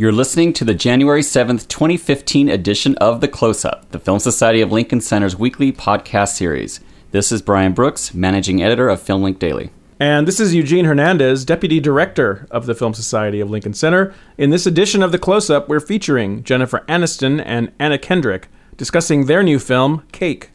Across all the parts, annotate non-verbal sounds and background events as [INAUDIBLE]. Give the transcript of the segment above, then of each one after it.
You're listening to the January 7th, 2015 edition of The Close Up, the Film Society of Lincoln Center's weekly podcast series. This is Brian Brooks, managing editor of FilmLinc Daily. And this is Eugene Hernandez, Deputy Director of the Film Society of Lincoln Center. In this edition of The Close Up, we're featuring Jennifer Aniston and Anna Kendrick discussing their new film, Cake.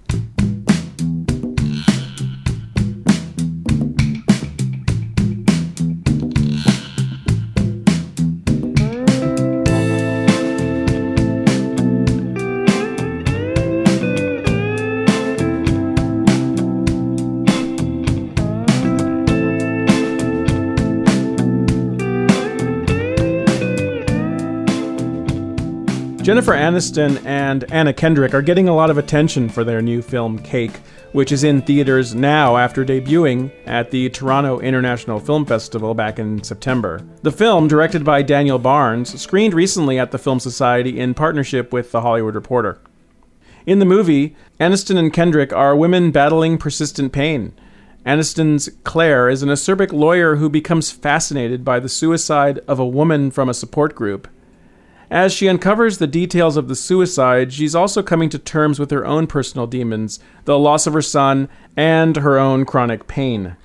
Jennifer Aniston and Anna Kendrick are getting a lot of attention for their new film Cake, which is in theaters now after debuting at the Toronto International Film Festival back in September. The film, directed by Daniel Barnz, screened recently at the Film Society in partnership with The Hollywood Reporter. In the movie, Aniston and Kendrick are women battling persistent pain. Aniston's Claire is an acerbic lawyer who becomes fascinated by the suicide of a woman from a support group. As she uncovers the details of the suicide, she's also coming to terms with her own personal demons, the loss of her son, and her own chronic pain.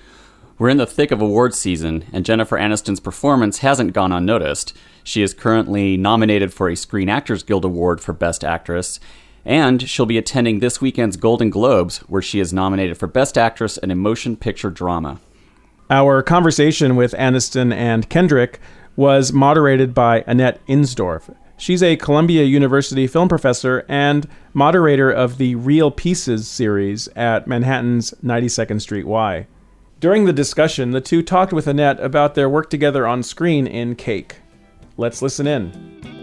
We're in the thick of awards season, and Jennifer Aniston's performance hasn't gone unnoticed. She is currently nominated for a Screen Actors Guild Award for Best Actress, and she'll be attending this weekend's Golden Globes, where she is nominated for Best Actress in a Motion Picture Drama. Our conversation with Aniston and Kendrick was moderated by Annette Insdorf. She's a Columbia University film professor and moderator of the Reel Pieces series at Manhattan's 92nd Street Y. During the discussion, the two talked with Annette about their work together on screen in Cake. Let's listen in.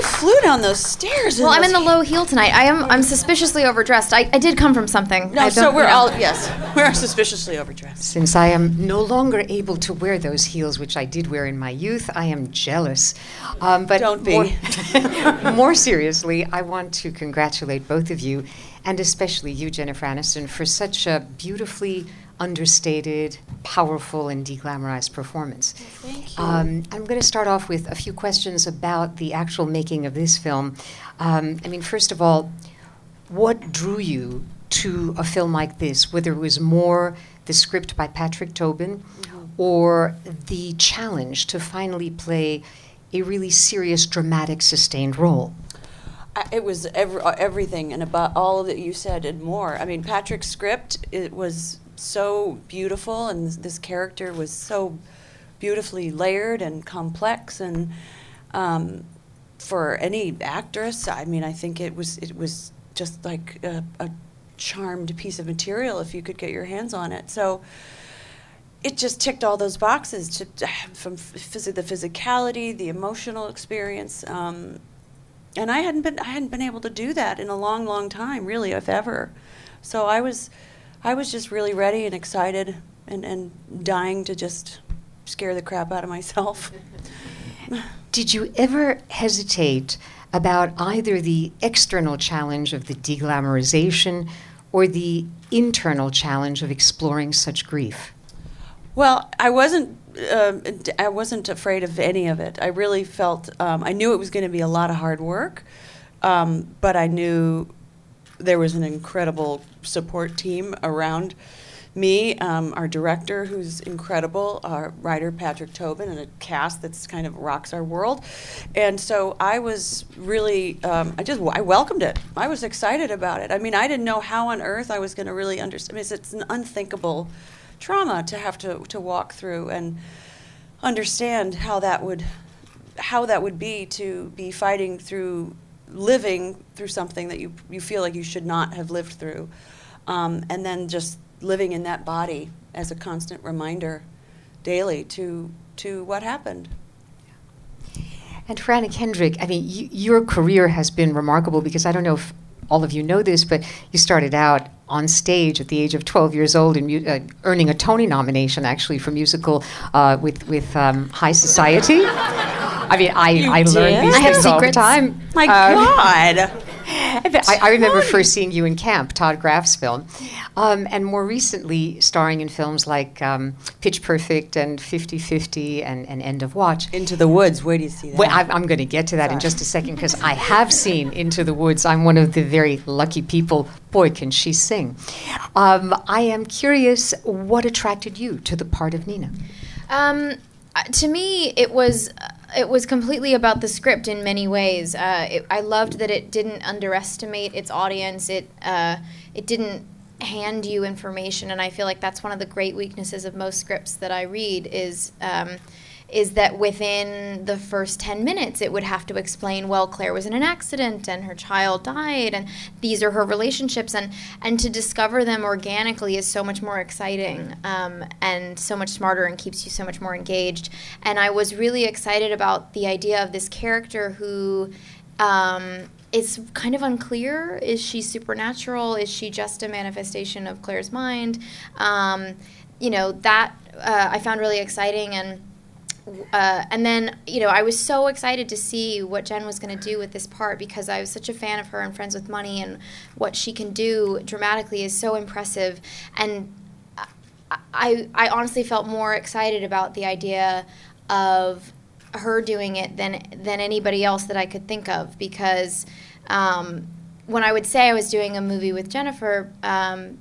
Flew down those stairs. Well, I'm in the low heel tonight. I am. I'm suspiciously overdressed. I, I did come from something. No, so we're all yes, we're suspiciously overdressed. Since I am no longer able to wear those heels, which I did wear in my youth, I am jealous. Um, but don't be. More, [LAUGHS] more seriously, I want to congratulate both of you, and especially you, Jennifer Aniston, for such a beautifully understated, powerful, and deglamorized performance. Thank you. Um, I'm going to start off with a few questions about the actual making of this film. Um, I mean, first of all, what drew you to a film like this? Whether it was more the script by Patrick Tobin mm-hmm. or the challenge to finally play a really serious, dramatic, sustained role? it was every, everything and about all that you said and more. I mean, Patrick's script it was so beautiful, and this, character was so beautifully layered and complex, and um, for any actress, I mean, I think it was it was just like a, a charmed piece of material if you could get your hands on it. So it just ticked all those boxes to, from phys- the physicality, the emotional experience, um, and I hadn't been I hadn't been able to do that in a long, long time, really, if ever. So I was I was just really ready and excited and, and dying to just scare the crap out of myself. [LAUGHS] Did you ever hesitate about either the external challenge of the deglamorization or the internal challenge of exploring such grief? Well, I wasn't. Uh, I wasn't afraid of any of it. I really felt. Um, I knew it was going to be a lot of hard work, um, but I knew there was an incredible support team around me, um, our director, who's incredible, our writer Patrick Tobin, and a cast that's kind of rocks our world. And so I was really, um, I just, I welcomed it. I was excited about it. I mean, I didn't know how on earth I was going to really understand. I mean, it's, it's an unthinkable trauma to have to to walk through and understand how that would, how that would be to be fighting through living through something that you, you feel like you should not have lived through. Um, and then just living in that body as a constant reminder daily to, to what happened. And for Anna Kendrick, I mean, your career has been remarkable because I don't know if all of you know this, but you started out on stage at the age of 12 years old and uh, earning a Tony nomination actually for musical uh, with, with um, High Society. [LAUGHS] I mean, I, You I learn these I have things all the secrets. time. My Um, God. [LAUGHS] I, I remember first seeing you in camp, Todd Graff's film, um, and more recently starring in films like um, Pitch Perfect and 50 50 and, and End of Watch. Into the woods. Where do you see that? Well, I'm, I'm going to get to that in just a second because I have seen Into the Woods. I'm one of the very lucky people. Boy, can she sing. Um, I am curious what attracted you to the part of Nina? Um, uh, to me, it was uh, it was completely about the script in many ways. Uh, it, I loved that it didn't underestimate its audience. It uh, it didn't hand you information, and I feel like that's one of the great weaknesses of most scripts that I read is. Um, is that within the first 10 minutes it would have to explain well claire was in an accident and her child died and these are her relationships. And and to discover them organically is so much more exciting um, and so much smarter and keeps you so much more engaged. And i was really excited about the idea of this character who um, it's kind of unclear. Is she supernatural? Is she just a manifestation of claire's mind? Um, you know that uh, i found really exciting and uh, and then you know I was so excited to see what Jen was going to do with this part because I was such a fan of her and Friends with Money and what she can do dramatically is so impressive. And I I honestly felt more excited about the idea of her doing it than than anybody else that I could think of because um, when I would say I was doing a movie with Jennifer um,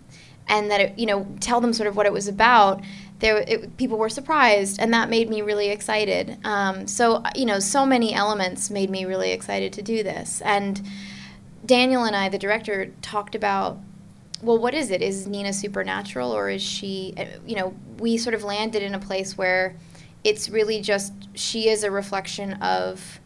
and that it, you know tell them sort of what it was about there it, people were surprised and that made me really excited. Um, so you know so many elements made me really excited to do this. And daniel and i the director talked about well what is it? Is nina supernatural or is she uh, you know we sort of landed in a place where it's really just she is a reflection of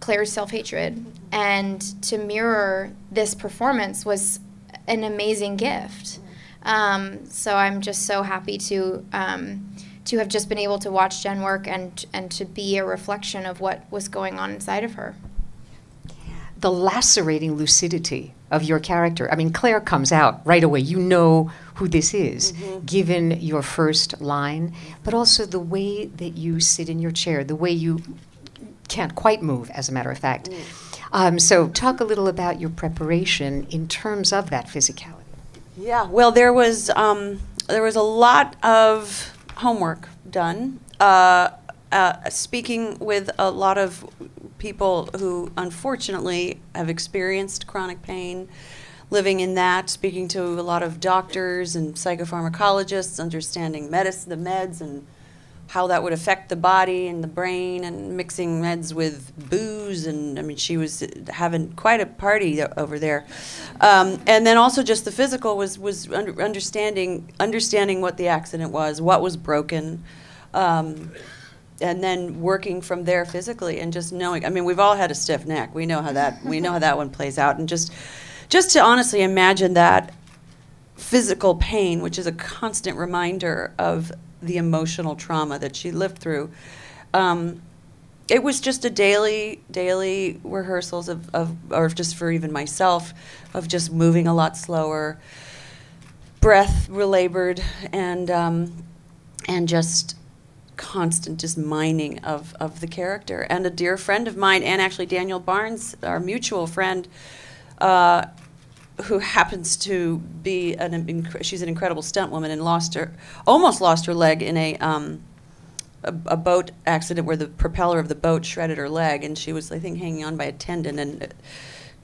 claire's self-hatred. And to mirror this performance was an amazing gift um, so I'm just so happy to um, to have just been able to watch Jen work and and to be a reflection of what was going on inside of her. The lacerating lucidity of your character. I mean, Claire comes out right away. You know who this is, given your first line, but also the way that you sit in your chair, the way you can't quite move, as a matter of fact. Um, so, talk a little about your preparation in terms of that physicality. Yeah, well, there was um, there was a lot of homework done. Uh, uh, speaking with a lot of people who unfortunately have experienced chronic pain, living in that, speaking to a lot of doctors and psychopharmacologists, understanding medicine, the meds, and how that would affect the body and the brain, and mixing meds with booze. And I mean, she was having quite a party over there. Um, and then also just the physical was was under, understanding understanding what the accident was, what was broken. Um, and then working from there physically and just knowing i mean we've all had a stiff neck we know how that we know how that one plays out and just just to honestly imagine that physical pain which is a constant reminder of the emotional trauma that she lived through um, it was just a daily daily rehearsals of, of or just for even myself of just moving a lot slower breath relabored and um, and just constant just mining of, of the character. And a dear friend of mine, and actually Daniel Barnz, our mutual friend, uh, who happens to be an inc- she's an incredible stunt woman and lost her almost lost her leg in a um, a, a boat accident where the propeller of the boat shredded her leg and she was I think hanging on by a tendon and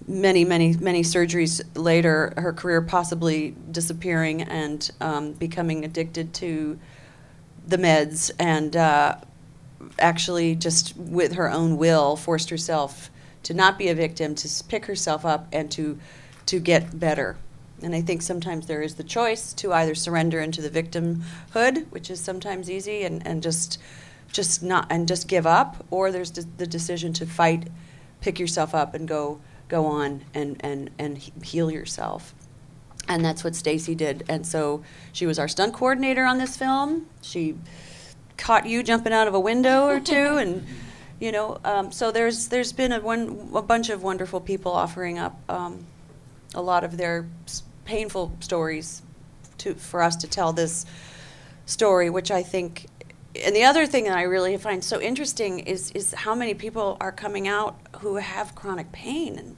many many many surgeries later her career possibly disappearing and um, becoming addicted to the meds and uh, actually just with her own will forced herself to not be a victim to pick herself up and to to get better and i think sometimes there is the choice to either surrender into the victimhood which is sometimes easy and, and just just not and just give up or there's de- the decision to fight pick yourself up and go go on and and and heal yourself and that's what Stacy did. And so she was our stunt coordinator on this film. She caught you jumping out of a window or two, [LAUGHS] and you know, um, so there's there's been a one a bunch of wonderful people offering up um, a lot of their painful stories to for us to tell this story, which I think and the other thing that I really find so interesting is is how many people are coming out who have chronic pain and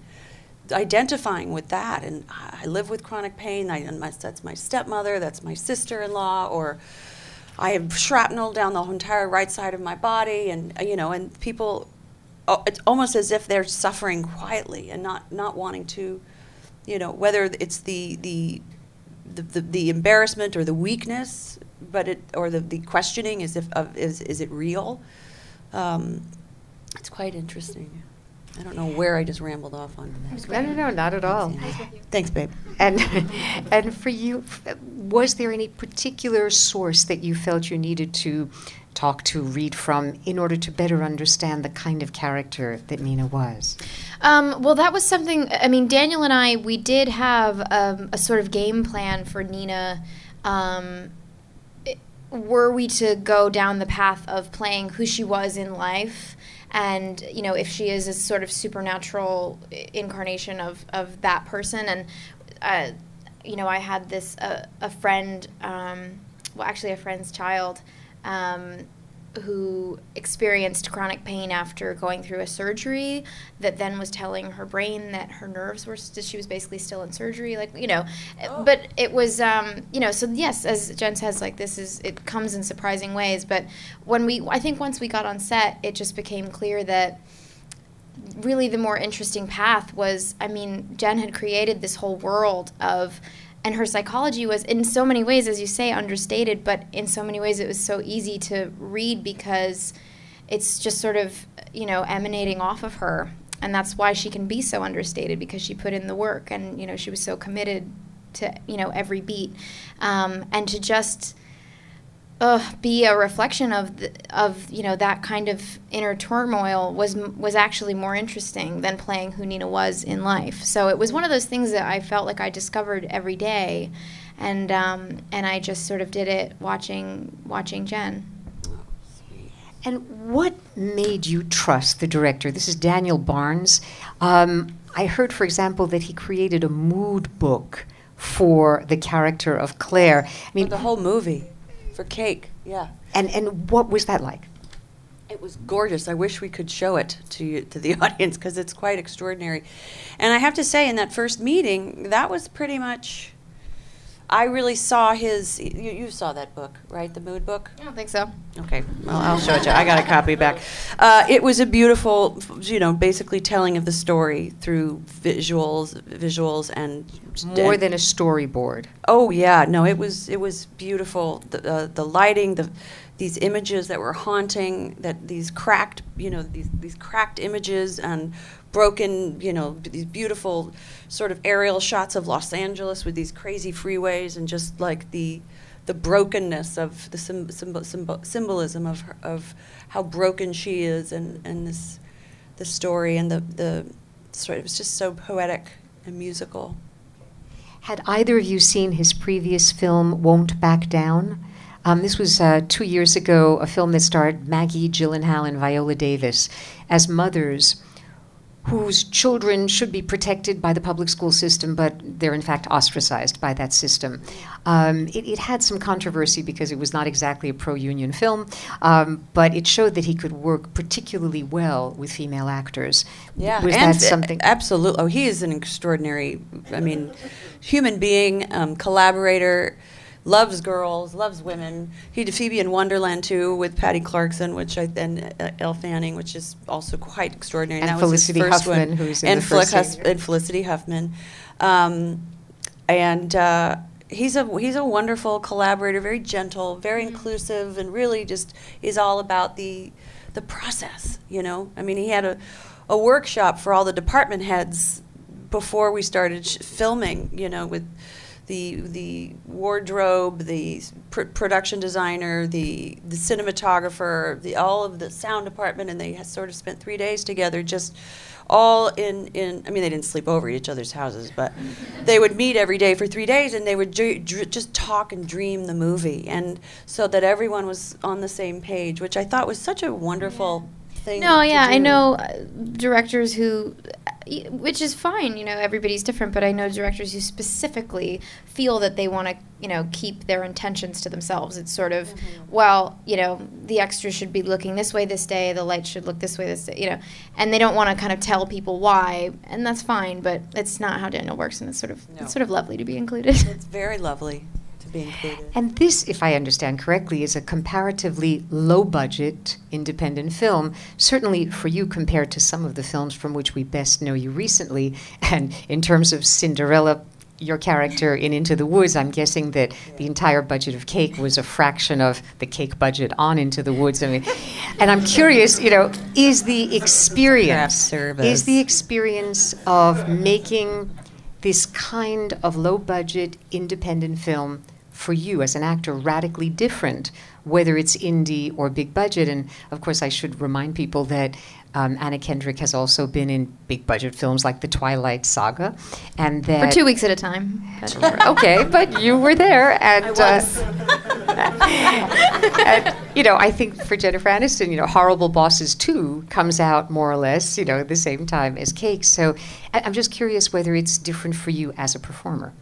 identifying with that. And I live with chronic pain. I, my, that's my stepmother. That's my sister-in-law. Or I have shrapnel down the entire right side of my body. And you know, and people, oh, it's almost as if they're suffering quietly and not not wanting to, you know, whether it's the the the, the, the embarrassment or the weakness, but it or the, the questioning is if of, is is it real? Um, it's quite interesting. I don't know where I just rambled off on. No, no, no, not at all. Thanks, babe. And [LAUGHS] and for you, was there any particular source that you felt you needed to talk to, read from, in order to better understand the kind of character that Nina was? Um, well, that was something. I mean, Daniel and I, we did have um, a sort of game plan for Nina. Um, were we to go down the path of playing who she was in life, and you know, if she is a sort of supernatural incarnation of of that person, and uh, you know, I had this uh, a friend, um, well, actually, a friend's child. Um, who experienced chronic pain after going through a surgery that then was telling her brain that her nerves were st- she was basically still in surgery like you know but it was um, you know so yes as jen says like this is it comes in surprising ways but when we i think once we got on set it just became clear that really the more interesting path was I mean, Jen had created this whole world of and her psychology was in so many ways as you say understated, but in so many ways it was so easy to read because it's just sort of, you know, emanating off of her. And that's why she can be so understated because she put in the work and, you know, she was so committed to, you know, every beat. Um, and to just uh, be a reflection of the, of you know that kind of inner turmoil was was actually more interesting than playing who Nina was in life. So it was one of those things that I felt like I discovered every day, and um, and I just sort of did it watching watching Jen. And what made you trust the director? This is Daniel Barnz. Um, I heard, for example, that he created a mood book for the character of Claire. I mean, mean, the whole movie for Cake. Yeah. and and what was that like? It was gorgeous. I wish we could show it to you, to the [LAUGHS] audience because it's quite extraordinary. And I have to say, in that first meeting, that was pretty much. I really saw his. You, you saw that book, right? The mood book. I don't think so. Okay, well, I'll show it to you. I got a copy back. [LAUGHS] Uh, it was a beautiful, you know, basically telling of the story through visuals, visuals, and More and- than a storyboard. Oh yeah, no, it was it was beautiful. The uh, the lighting, the these images that were haunting, that these cracked, you know, these these cracked images and broken, you know, these beautiful sort of aerial shots of Los Angeles with these crazy freeways and just like the the brokenness of the sym- symbol, symbol, symbolism of her, of how broken she is and and this the story and the the story. It was just so poetic and musical. Had either of you seen his previous film, Won't Back Down? Um, this was uh, two years ago, a film that starred Maggie Gyllenhaal and Viola Davis as mothers whose children should be protected by the public school system, but they're in fact ostracized by that system. Um, it, it had some controversy because it was not exactly a pro union film, um, but it showed that he could work particularly well with female actors. Yeah, Was and that something? Absolutely. Oh, he is an extraordinary. I mean, human being, um, collaborator. Loves girls, loves women. He did Phoebe in Wonderland too with Patty Clarkson, which I then uh, Elle Fanning, which is also quite extraordinary. And that was his Felicity first Huffman, one. who's in and the first Hus- and Felicity Huffman, um, and uh, he's a he's a wonderful collaborator, very gentle, very inclusive, and really just is all about the the process. You know, I mean, he had a a workshop for all the department heads before we started sh- filming. You know, with the the wardrobe, the pr- production designer, the the cinematographer, the all of the sound department, and they sort of spent three days together, just all in in. I mean, they didn't sleep over at each other's houses, but they would meet every day for three days, and they would dr- dr- just talk and dream the movie, and so that everyone was on the same page, which I thought was such a wonderful thing. No, yeah, I know uh, directors who which is fine. You know, everybody's different, but I know directors who specifically feel that they want to, you know, keep their intentions to themselves. It's sort of, mm-hmm. well, you know, the extras should be looking this way this day, the light should look this way this day, you know, and they don't want to kind of tell people why, and that's fine. But it's not how Daniel works, and it's sort of No. it's sort of lovely to be included. It's very lovely to be included. And this, if I understand correctly, is a comparatively low budget independent film, certainly for you compared to some of the films from which we best know you recently. And in terms of Cinderella, your character in Into the Woods, I'm guessing that the entire budget of Cake was a fraction of the Cake budget on Into the Woods. I mean, and I'm curious, you know, is the experience is the experience of making this kind of low budget independent film for you as an actor radically different, whether it's indie or big budget. And of course, I should remind people that um, Anna Kendrick has also been in big budget films like The Twilight Saga, and For two weeks at a time. Okay, but you were there, and I Uh, and, you know, I think for Jennifer Aniston, you know, Horrible Bosses Two comes out more or less, you know, at the same time as Cake. So I- I'm just curious whether it's different for you as a performer.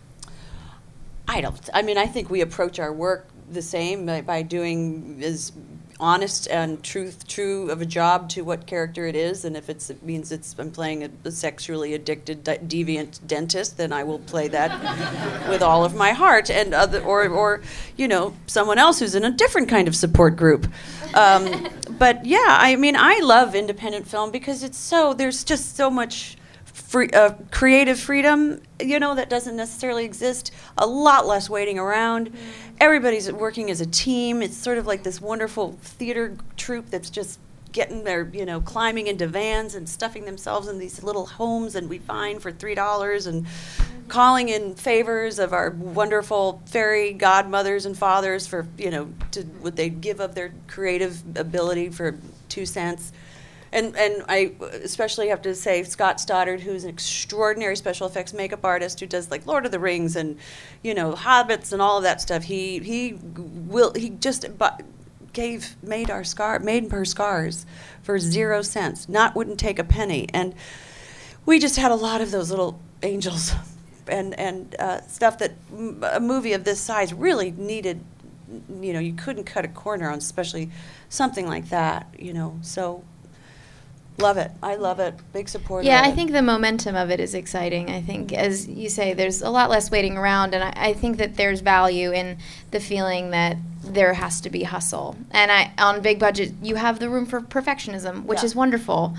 I don't. I mean, I think we approach our work the same by, by doing as honest and truth true of a job to what character it is, and if it's, it means it's I'm playing a, a sexually addicted di- deviant dentist, then I will play that [LAUGHS] with all of my heart, and other or or you know someone else who's in a different kind of support group. Um, [LAUGHS] but yeah, I mean, I love independent film because it's so there's just so much free, uh, creative freedom, you know, that doesn't necessarily exist. A lot less waiting around. Everybody's working as a team. It's sort of like this wonderful theater troupe that's just getting their, you know, climbing into vans and stuffing themselves in these little homes and we find for three dollars and calling in favors of our wonderful fairy godmothers and fathers for, you know, to what they give of their creative ability for two cents. And, and I especially have to say Scott Stoddard, who's an extraordinary special effects makeup artist who does like Lord of the Rings and, you know, Hobbits and all of that stuff. He he will he just gave made our scar made her scars for zero cents. Not wouldn't take a penny. And we just had a lot of those little angels [LAUGHS] and and uh, stuff that m- a movie of this size really needed. You know, you couldn't cut a corner on, especially something like that. You know, so love it. I love it. Big support. Yeah, I think the momentum of it is exciting. I think, mm-hmm. as you say, there's a lot less waiting around, and I, I think that there's value in the feeling that there has to be hustle. And I, on big budget, you have the room for perfectionism, which Yeah. is wonderful.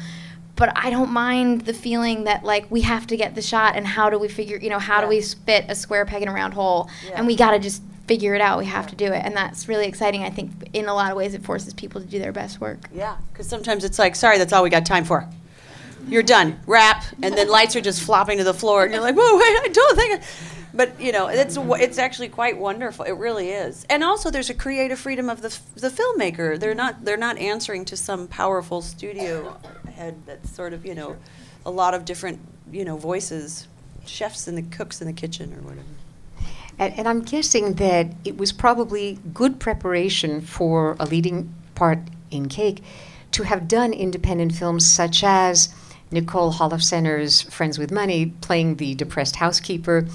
But I don't mind the feeling that like we have to get the shot, and how do we figure? You know, how do we fit a square peg in a round hole? Yeah. And we got to just figure it out. We have to do it, and that's really exciting. I think in a lot of ways, it forces people to do their best work. Yeah, because sometimes it's like, sorry, that's all we got time for. You're done. Wrap, and then lights are just flopping to the floor, and you're like, whoa, wait, I don't think. I-" But you know, it's it's actually quite wonderful. It really is. And also, there's a creative freedom of the the filmmaker. They're not they're not answering to some powerful studio head that's sort of you know, a lot of different you know voices, chefs and the cooks in the kitchen or whatever. And, and I'm guessing that it was probably good preparation for a leading part in Cake to have done independent films such as Nicole Holofcener's Friends with Money playing the depressed housekeeper,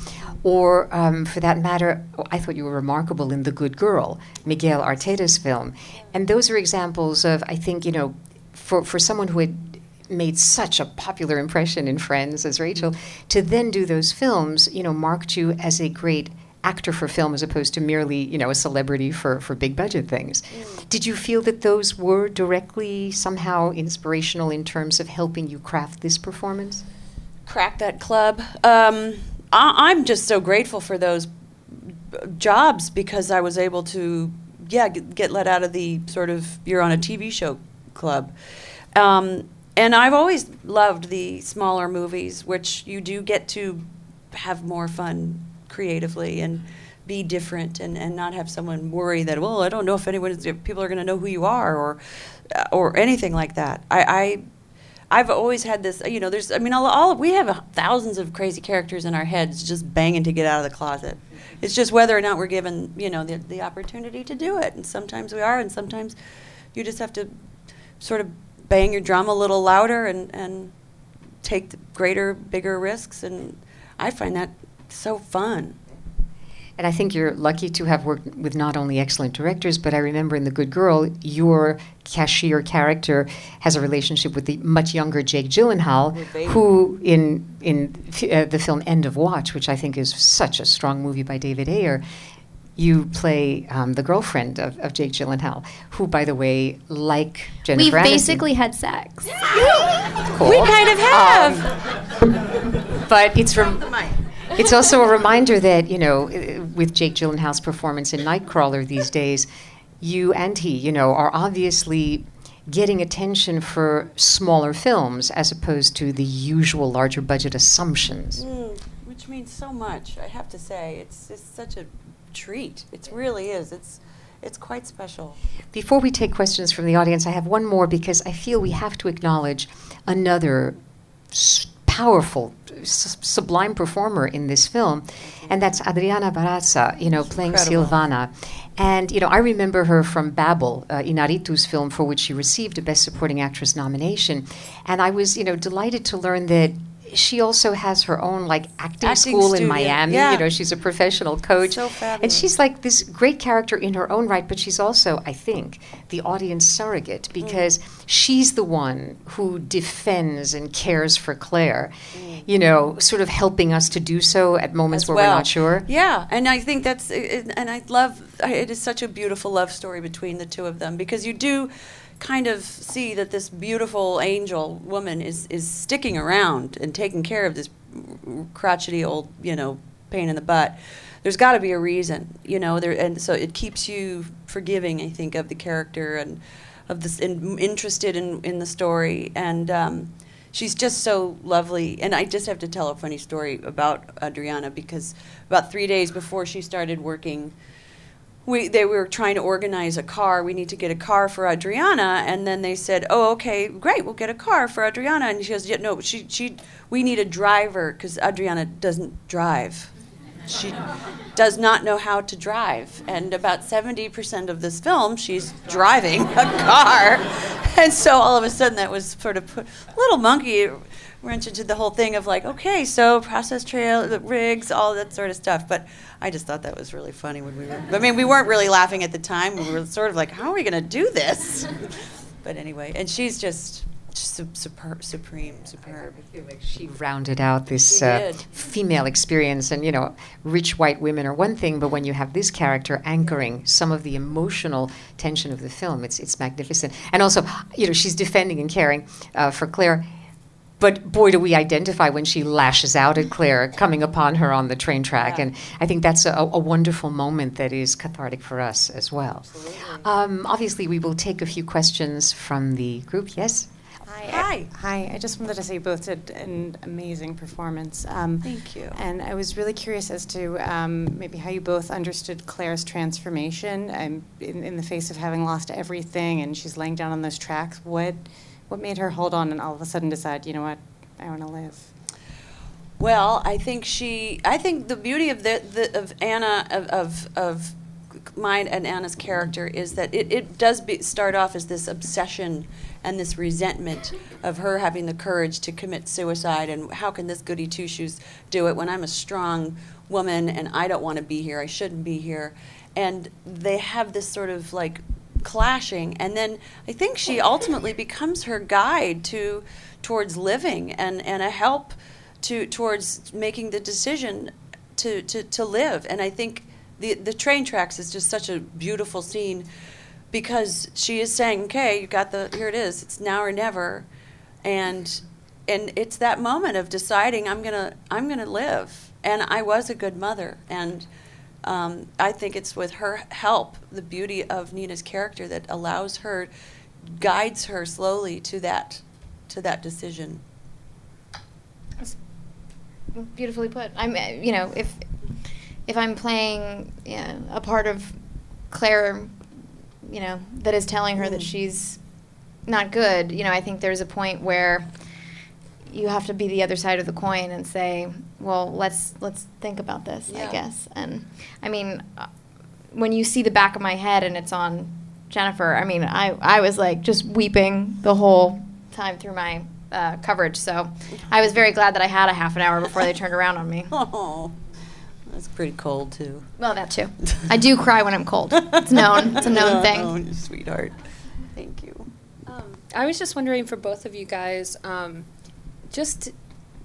or um, for that matter, oh, I thought you were remarkable in The Good Girl, Miguel Arteta's film. And those are examples of, I think, you know, for, for someone who had made such a popular impression in Friends as Rachel, to then do those films, you know, marked you as a great actor for film as opposed to merely, you know, a celebrity for, for big budget things. Did you feel that those were directly somehow inspirational in terms of helping you craft this performance? crack that club. Um, I, I'm just so grateful for those jobs because I was able to, yeah, get, get let out of the sort of you're on a TV show club. Um, and I've always loved the smaller movies, which you do get to have more fun creatively and be different and, and not have someone worry that well I don't know if anyone if people are going to know who you are or or anything like that. I, I I've always had this, you know, there's, I mean, all, all we have thousands of crazy characters in our heads just banging to get out of the closet. It's just whether or not we're given, you know, the, the opportunity to do it. And sometimes we are, and sometimes you just have to sort of bang your drum a little louder and, and take greater, bigger risks, and I find that so fun. And I think you're lucky to have worked with not only excellent directors, but I remember in The Good Girl, your cashier character has a relationship with the much younger Jake Gyllenhaal, who in in uh, the film End of Watch, which I think is such a strong movie by David Ayer, you play um, the girlfriend of, of Jake Gyllenhaal, who, by the way, like Jennifer We've Aniston- basically had sex. Cool. We kind of have. Um, but it's rem- it's also a reminder that you know, with Jake Gyllenhaal's performance in Nightcrawler these days, you and he, you know, are obviously getting attention for smaller films as opposed to the usual larger budget assumptions. Mm, which means so much. I have to say, it's just such a treat. It really is. It's it's quite special. Before we take questions from the audience, I have one more because I feel we have to acknowledge another s- powerful, s- sublime performer in this film, and that's Adriana Barraza, you know, playing incredible. Silvana. And, you know, I remember her from Babel, uh, Inarritu's film for which she received a Best Supporting Actress nomination. And I was, you know, delighted to learn that she also has her own, like, acting, Acting school in Miami. yeah. You know, she's a professional coach. So And she's like this great character in her own right, but she's also, I think, the audience surrogate Mm. because she's the one who defends and cares for Claire, you know, sort of helping us to do so at moments Mm. as where well. we're not sure. Yeah, and I think that's and I love it is such a beautiful love story between the two of them because you do kind of see that this beautiful angel woman is is sticking around and taking care of this crotchety old you know pain in the butt. There's got to be a reason, you know, there and so it keeps you forgiving. I think of the character and of this in, interested in in the story and. Um, she's just so lovely. And I just have to tell a funny story about Adriana because about three days before she started working, we they were trying to organize a car. We need to get a car for Adriana, and then they said, "Oh, okay, great, we'll get a car for Adriana." And she goes, "Yeah, no, she she we need a driver because Adriana doesn't drive." She does not know how to drive. And about 70% of this film, she's driving a car. [LAUGHS] And so all of a sudden, that was sort of put little monkey wrench into the whole thing of like, okay, so process trail, the rigs, all that sort of stuff. But I just thought that was really funny when we were, I mean, we weren't really laughing at the time. We were sort of like, how are we going to do this? [LAUGHS] But anyway, and she's just, su- super, supreme, superb. I feel like she rounded out this uh, female experience. And, you know, rich white women are one thing, but when you have this character anchoring some of the emotional tension of the film, it's, it's magnificent. And also, you know, she's defending and caring uh, for Claire. But boy, do we identify when she lashes out at Claire coming upon her on the train track. Yeah. And I think that's a, a wonderful moment that is cathartic for us as well. Um, obviously, we will take a few questions from the group. Yes? Hi. Hi. Hi. I just wanted to say you both did an amazing performance. Um, Thank you. And I was really curious as to um, maybe how you both understood Claire's transformation um, in, in the face of having lost everything and she's laying down on those tracks. What, what made her hold on and all of a sudden decide, you know what, I want to live? Well, I think she. I think the beauty of the, the of Anna of of, of mine and Anna's character is that it, it does be, start off as this obsession and this resentment of her having the courage to commit suicide and how can this goody two shoes do it when I'm a strong woman and I don't want to be here. I shouldn't be here, and they have this sort of like clashing. And then i think she ultimately becomes her guide to towards living and and a help to towards making the decision to to, to live. And i think the the train tracks is just such a beautiful scene because she is saying okay you got the here it is. It's now or never. And and it's that moment of deciding i'm gonna i'm gonna live. And i was a good mother. And um, I think it's with her help, the beauty of Nina's character that allows her, guides her slowly to that, to that decision. Beautifully put. I'm, uh, you know, if if I'm playing yeah, a part of Claire, you know, that is telling her that Mm. she's not good, you know, I think there's a point where you have to be the other side of the coin and say, well, let's let's think about this, Yeah. I guess. And I mean, uh, when you see the back of my head and it's on Jennifer, I mean, I I was like just weeping the whole time through my uh, coverage. So I was very glad that I had a half an hour before they turned around on me. [LAUGHS] Oh, that's pretty cold too. Well, that too. [LAUGHS] I do cry when I'm cold. It's known. It's a known [LAUGHS] thing. Oh, sweetheart. Thank you. Um, I was just wondering for both of you guys, um, just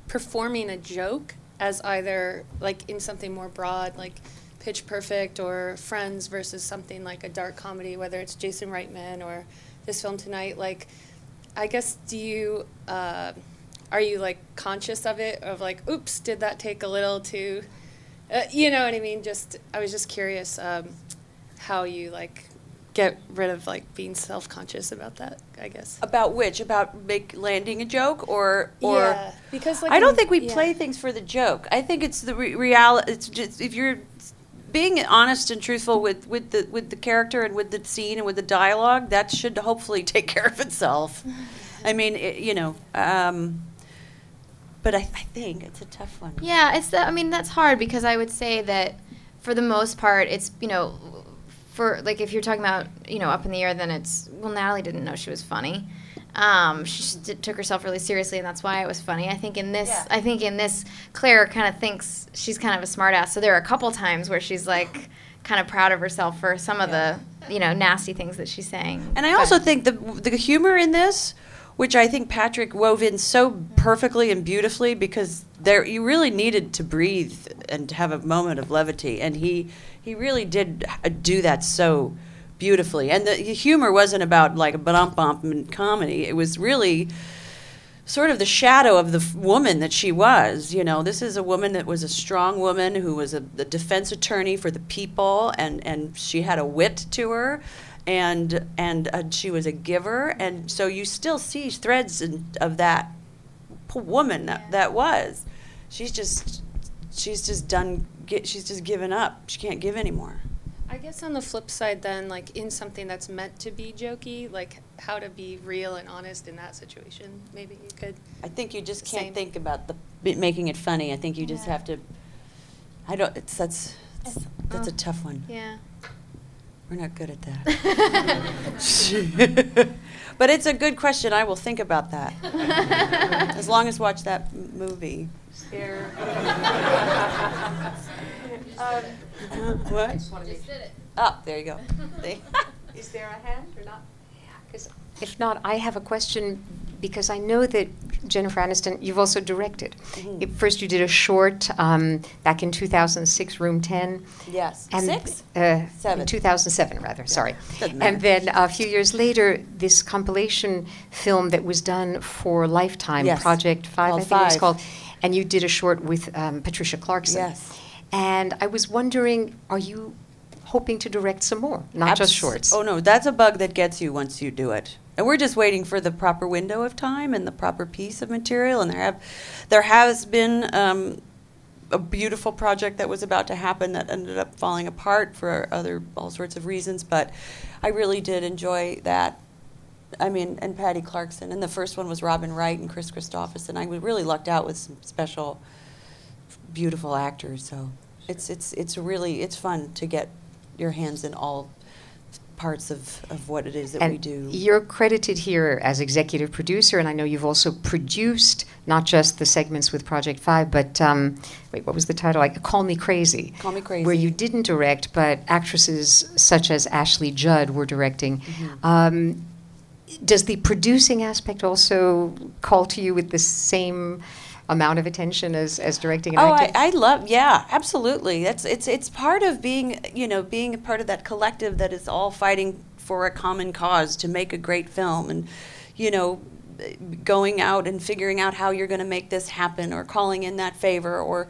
performing a joke as either like in something more broad, like Pitch Perfect or Friends, versus something like a dark comedy, whether it's Jason Reitman or this film tonight. Like, I guess do you uh, are you like conscious of it? Of like, oops, did that take a little too? Uh, you know what I mean? Just I was just curious um, how you like get rid of like being self conscious about that. I guess. About which? About make landing a joke or or yeah, because like I don't in- think we yeah. play things for the joke. I think it's the re- reality. It's just if you're being honest and truthful with, with the with the character and with the scene and with the dialogue, that should hopefully [LAUGHS] take care of itself. I mean, it, you know. Um, but I, I think it's a tough one. Yeah, it's the, I mean that's hard because I would say that for the most part it's you know for like if you're talking about you know up in the air then it's well Natalie didn't know she was funny. Um, she just did, took herself really seriously and that's why it was funny. I think in this Yeah. I think in this Claire kind of thinks she's kind of a smartass. So there are a couple times where she's like kind of proud of herself for some of the you know nasty things that she's saying. And I But- also think the the humor in this, which I think Patrick wove in so perfectly and beautifully, because there you really needed to breathe and have a moment of levity, and he he really did do that so beautifully. And the humor wasn't about like a bump bump comedy; it was really sort of the shadow of the f- woman that she was. You know, this is a woman that was a strong woman who was a, the defense attorney for the people, and, and she had a wit to her, and and uh, she was a giver, and so you still see threads in, of that woman that that was. She's just she's just done. Get, she's just given up. She can't give anymore. I guess on the flip side, then, like in something that's meant to be jokey, like how to be real and honest in that situation. Maybe you could. I think you just can't Same. think about the making it funny. I think you just Yeah. have to. I don't. It's that's that's, that's a Oh. tough one. Yeah. We're not good at that. [LAUGHS] but it's a good question. I will think about that. as long as watch that m- movie. Scare. Uh, [LAUGHS] what? Oh, there you go. [LAUGHS] Is there a hand or not? 'Cause If not, I have a question because I know that Jennifer Aniston, you've also directed. Mhm. It- First, you did a short um, back in 2006, Room 10. Yes. And, Six? Uh, Seven. in 2007, rather, sorry. doesn't And then a few years later, this compilation film that was done for Lifetime, Yes. Project 5, Called I think it was called. And you did a short with um, Patricia Clarkson. Yes. And I was wondering, are you hoping to direct some more, not just shorts? Oh no, that's a bug that gets you once you do it. And we're just waiting for the proper window of time and the proper piece of material. And there have, there has been um, a beautiful project that was about to happen that ended up falling apart for other all sorts of reasons. But I really did enjoy that. I mean, and Patty Clarkson. And the first one was Robin Wright and Kris Kristofferson. I really lucked out with some special, beautiful actors. So it's it's it's really it's fun to get your hands in all parts of, of what it is that and we do. You're credited here as executive producer, and I know you've also produced not just the segments with Project Five, but um, wait, what was the title? Like Call Me Crazy. Call Me Crazy. Where you didn't direct, but actresses such as Ashley Judd were directing. Mm-hmm. Um, does the producing aspect also call to you with the same amount of attention as, as directing and Oh, I, acting? I love, yeah, absolutely. That's it's it's part of being, you know, being a part of that collective that is all fighting for a common cause to make a great film, and you know, going out and figuring out how you're going to make this happen, or calling in that favor, or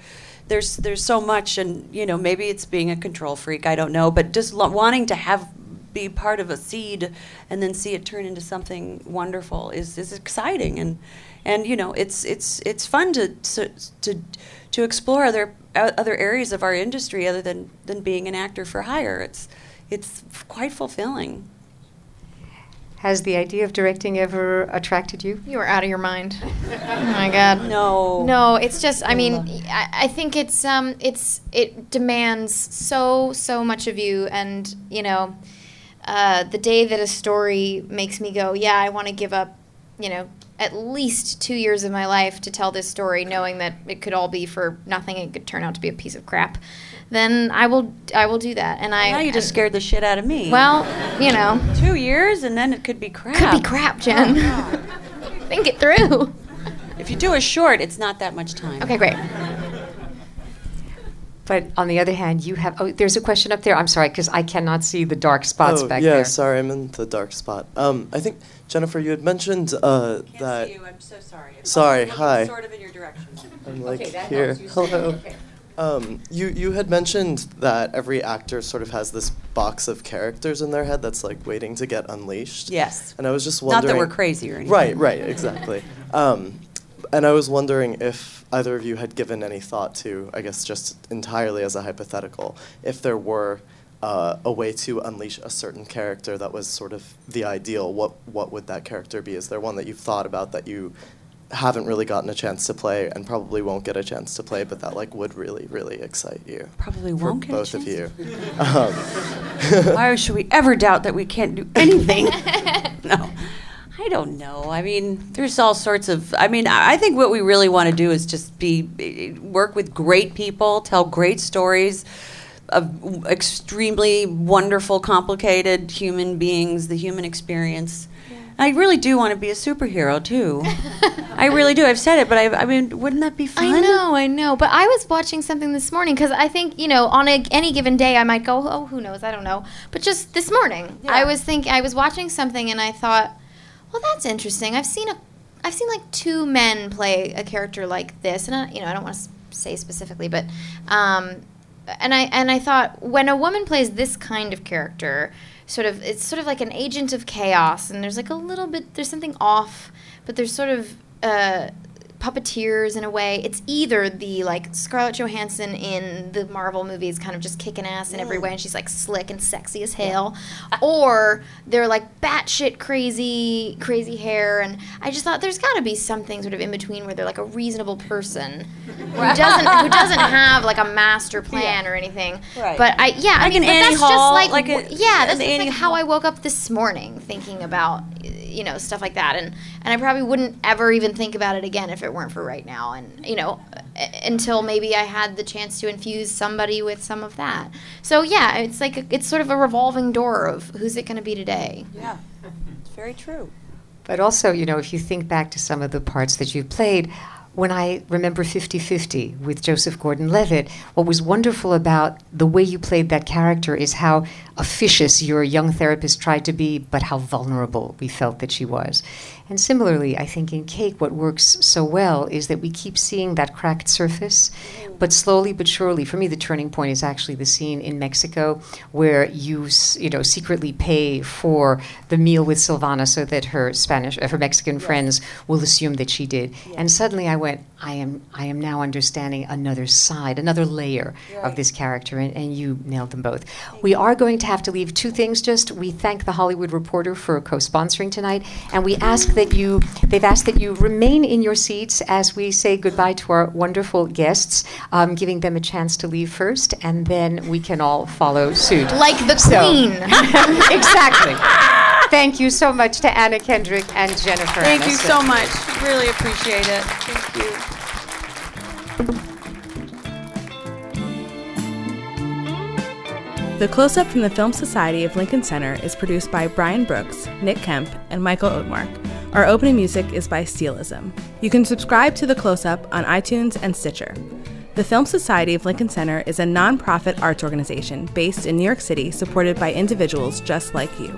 there's there's so much, and you know, maybe it's being a control freak, I don't know, but just lo- wanting to have be part of a seed and then see it turn into something wonderful is is exciting and and you know it's it's it's fun to to to, to explore other uh, other areas of our industry other than than being an actor for hire it's it's quite fulfilling Has the idea of directing ever attracted you? You are out of your mind. [LAUGHS] oh my god. no No, it's just. I mean. I, I think it's um, it's it demands so so much of you, and you know, uh, the day that a story makes me go, yeah, I want to give up, you know, at least two years of my life to tell this story, knowing that it could all be for nothing. It could turn out to be a piece of crap. Then I will I will do that. And I now you just scared the shit out of me. well, you know, two years and then it could be crap. could be crap, Jen. [LAUGHS] Think it through. If you do a short, it's not that much time. Okay, great. But on the other hand, you have. Oh, there's a question up there. I'm sorry, because I cannot see the dark spots oh, back yeah, there. sorry, I'm in the dark spot. Um, I think Jennifer, you had mentioned uh, Can't that see you. I'm so sorry. I'm Sorry, hi. Sort of in your direction. I'm like Okay, here. helps. You said- Hello. okay. Um, you you had mentioned that every actor sort of has this box of characters in their head that's like waiting to get unleashed. Yes. And I was just wondering. Not wondering. that we're crazy or anything. Right, right, exactly. [LAUGHS] Um, and I was wondering if either of you had given any thought to, I guess, just entirely as a hypothetical, if there were uh, a way to unleash a certain character that was sort of the ideal. What what would that character be? Is there one that you've thought about that you haven't really gotten a chance to play and probably won't get a chance to play, but that like would really really excite you? Probably for won't get a both of you. [LAUGHS] Um, [LAUGHS] Why should we ever doubt that we can't do anything? [LAUGHS] no. I don't know. I mean, there's all sorts of. I mean, I think what we really want to do is just be work with great people, tell great stories of extremely wonderful, complicated human beings, the human experience. I really do want to be a superhero too. [LAUGHS] I really do. I've said it, but I, I mean, wouldn't that be fun? I know, I know. But I was watching something this morning because I think you know, on a, any given day, I might go, oh, who knows? I don't know. But just this morning, I was think I was watching something and I thought, well, that's interesting. I've seen a, I've seen like two men play a character like this, and I, you know, I don't want to say specifically, but, um, and I and I thought when a woman plays this kind of character, sort of, it's sort of like an agent of chaos, and there's like a little bit, there's something off, but there's sort of. Uh, puppeteers in a way. It's either the like Scarlett Johansson in the Marvel movies, kind of just kicking ass in every way, and she's like slick and sexy as hell, or they're like batshit crazy, crazy hair. And I just thought there's got to be something sort of in between where they're like a reasonable person who doesn't who doesn't [LAUGHS] have like a master plan or anything. Right. But I yeah, I Like mean, an but Annie that's Hall, just like, like a- yeah, that's an just Annie like how Hall. I woke up this morning thinking about you know stuff like that and and I probably wouldn't ever even think about it again if it weren't for right now. And you know uh, until maybe I had the chance to infuse somebody with some of that. So yeah it's like a, it's sort of a revolving door of who's it going to be today. Yeah, it's very true. But also, you know, if you think back to some of the parts that you've played, when I remember 50 50 with Joseph Gordon Levitt, what was wonderful about the way you played that character is how officious your young therapist tried to be, but how vulnerable we felt that she was. And similarly, I think in Cake, what works so well is that we keep seeing that cracked surface, but slowly but surely, for me, the turning point is actually the scene in Mexico where you, you know, secretly pay for the meal with Silvana so that her Spanish, uh, her Mexican friends will assume that she did. And suddenly, I went, I am, I am now understanding another side, another layer of this character, and, and you nailed them both. We are going to have to leave two things. Just we thank the Hollywood Reporter for co-sponsoring tonight, and we ask that you, they've asked that you remain in your seats as we say goodbye to our wonderful guests, um, giving them a chance to leave first, and then we can all follow suit. like the So- queen [LAUGHS] exactly. [LAUGHS] Thank you so much to Anna Kendrick and Jennifer. Thank you so much. Really appreciate it. Thank you. The close up from the Film Society of Lincoln Center is produced by Brian Brooks, Nick Kemp, and Michael Odemark. Our opening music is by Steelism. You can subscribe to the close up on iTunes and Stitcher. The Film Society of Lincoln Center is a nonprofit arts organization based in New York City supported by individuals just like you.